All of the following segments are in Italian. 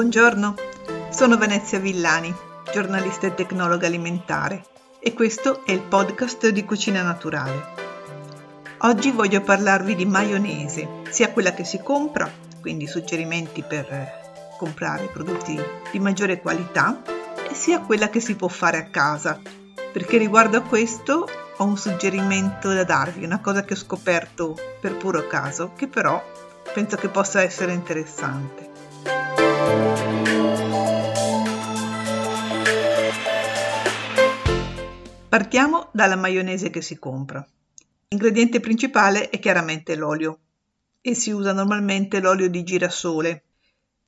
Buongiorno, sono Venezia Villani, giornalista e tecnologa alimentare e questo è il podcast di Cucina Naturale. Oggi voglio parlarvi di maionese, sia quella che si compra, quindi suggerimenti per comprare prodotti di maggiore qualità, sia quella che si può fare a casa, perché riguardo a questo ho un suggerimento da darvi, una cosa che ho scoperto per puro caso, che però penso che possa essere interessante. Partiamo dalla maionese che si compra. L'ingrediente principale è chiaramente l'olio e si usa normalmente l'olio di girasole,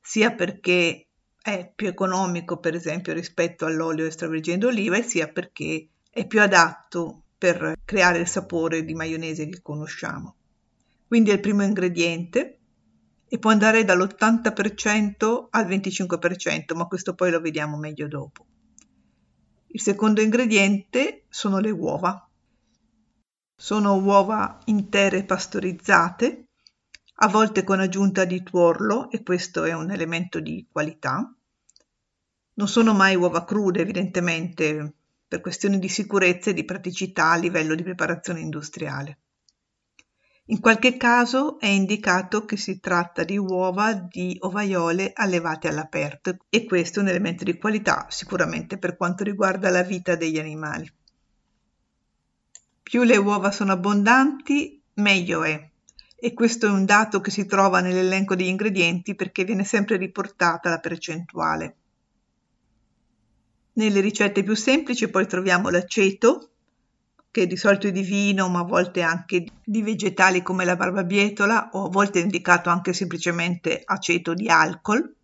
sia perché è più economico per esempio rispetto all'olio extravergine d'oliva e sia perché è più adatto per creare il sapore di maionese che conosciamo. Quindi è il primo ingrediente e può andare dall'80% al 25%, ma questo poi lo vediamo meglio dopo. Il secondo ingrediente sono le uova. Sono uova intere pastorizzate, a volte con aggiunta di tuorlo e questo è un elemento di qualità. Non sono mai uova crude, evidentemente, per questioni di sicurezza e di praticità a livello di preparazione industriale. In qualche caso è indicato che si tratta di uova di ovaiole allevate all'aperto e questo è un elemento di qualità sicuramente per quanto riguarda la vita degli animali. Più le uova sono abbondanti, meglio è. E questo è un dato che si trova nell'elenco degli ingredienti perché viene sempre riportata la percentuale. Nelle ricette più semplici poi troviamo l'aceto, che di solito è di vino, ma a volte anche di vegetali come la barbabietola o a volte è indicato anche semplicemente aceto di alcol,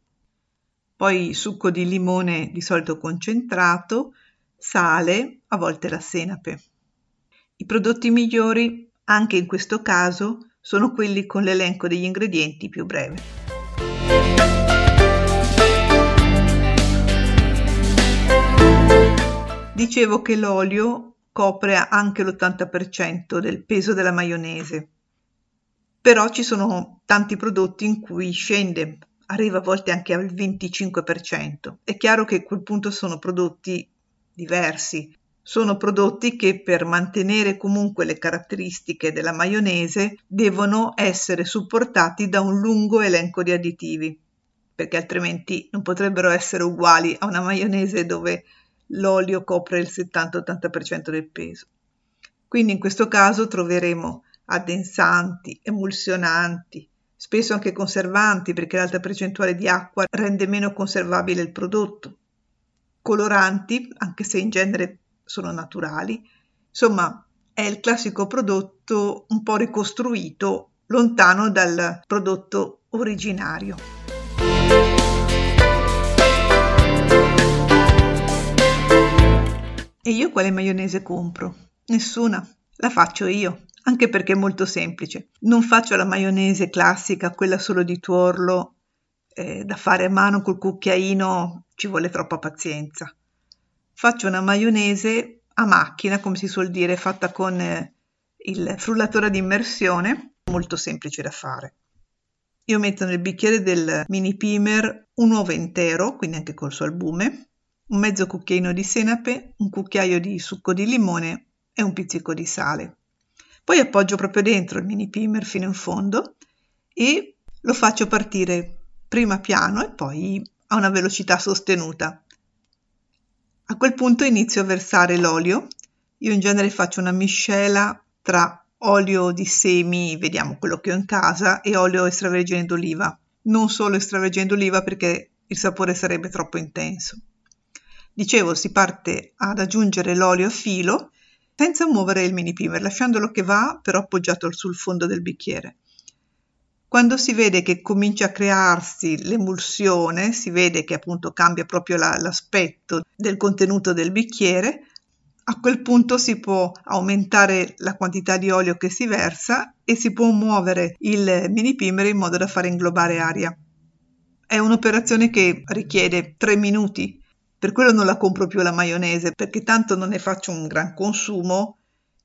poi succo di limone di solito concentrato, sale, a volte la senape. I prodotti migliori, anche in questo caso, sono quelli con l'elenco degli ingredienti più breve. Dicevo che l'olio copre anche l'80% del peso della maionese. Però ci sono tanti prodotti in cui scende, arriva a volte anche al 25%. È chiaro che a quel punto sono prodotti diversi, sono prodotti che per mantenere comunque le caratteristiche della maionese devono essere supportati da un lungo elenco di additivi, perché altrimenti non potrebbero essere uguali a una maionese dove l'olio copre il 70-80% del peso. Quindi in questo caso troveremo addensanti, emulsionanti, spesso anche conservanti perché l'alta percentuale di acqua rende meno conservabile il prodotto, coloranti, anche se in genere sono naturali, insomma è il classico prodotto un po' ricostruito lontano dal prodotto originario. E io quale maionese compro? Nessuna. La faccio io, anche perché è molto semplice. Non faccio la maionese classica, quella solo di tuorlo, eh, da fare a mano col cucchiaino, ci vuole troppa pazienza. Faccio una maionese a macchina, come si suol dire, fatta con eh, il frullatore di immersione, molto semplice da fare. Io metto nel bicchiere del mini pimer un uovo intero, quindi anche col suo albume, un mezzo cucchiaino di senape, un cucchiaio di succo di limone e un pizzico di sale. Poi appoggio proprio dentro il mini pimer fino in fondo e lo faccio partire prima piano e poi a una velocità sostenuta. A quel punto inizio a versare l'olio. Io in genere faccio una miscela tra olio di semi, vediamo quello che ho in casa, e olio extravergine d'oliva. Non solo extravergine d'oliva perché il sapore sarebbe troppo intenso. Dicevo, si parte ad aggiungere l'olio a filo senza muovere il mini primer, lasciandolo che va però appoggiato sul fondo del bicchiere. Quando si vede che comincia a crearsi l'emulsione, si vede che appunto cambia proprio la, l'aspetto del contenuto del bicchiere, a quel punto si può aumentare la quantità di olio che si versa e si può muovere il mini primer in modo da fare inglobare aria. È un'operazione che richiede 3 minuti per quello non la compro più la maionese, perché tanto non ne faccio un gran consumo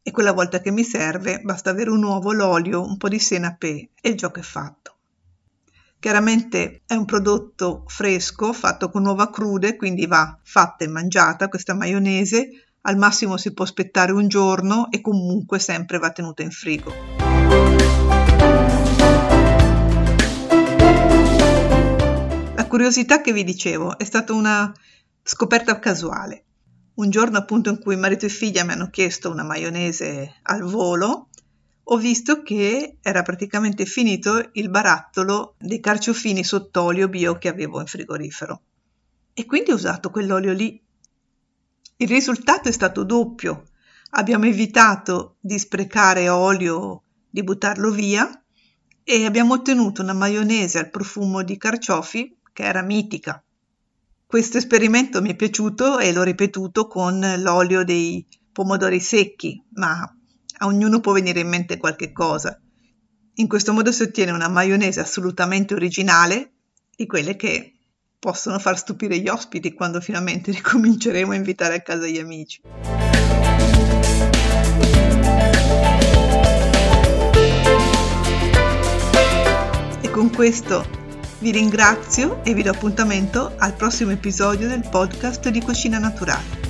e quella volta che mi serve basta avere un uovo, l'olio, un po' di senape e il gioco è fatto. Chiaramente è un prodotto fresco, fatto con uova crude, quindi va fatta e mangiata questa maionese. Al massimo si può aspettare un giorno e comunque sempre va tenuta in frigo. La curiosità che vi dicevo è stata una scoperta casuale. Un giorno appunto in cui marito e figlia mi hanno chiesto una maionese al volo, ho visto che era praticamente finito il barattolo dei carciofini sott'olio bio che avevo in frigorifero. E quindi ho usato quell'olio lì. Il risultato è stato doppio. Abbiamo evitato di sprecare olio, di buttarlo via e abbiamo ottenuto una maionese al profumo di carciofi che era mitica. Questo esperimento mi è piaciuto e l'ho ripetuto con l'olio dei pomodori secchi, ma a ognuno può venire in mente qualche cosa. In questo modo si ottiene una maionese assolutamente originale, di quelle che possono far stupire gli ospiti quando finalmente ricominceremo a invitare a casa gli amici. E con questo vi ringrazio e vi do appuntamento al prossimo episodio del podcast di Cucina Naturale.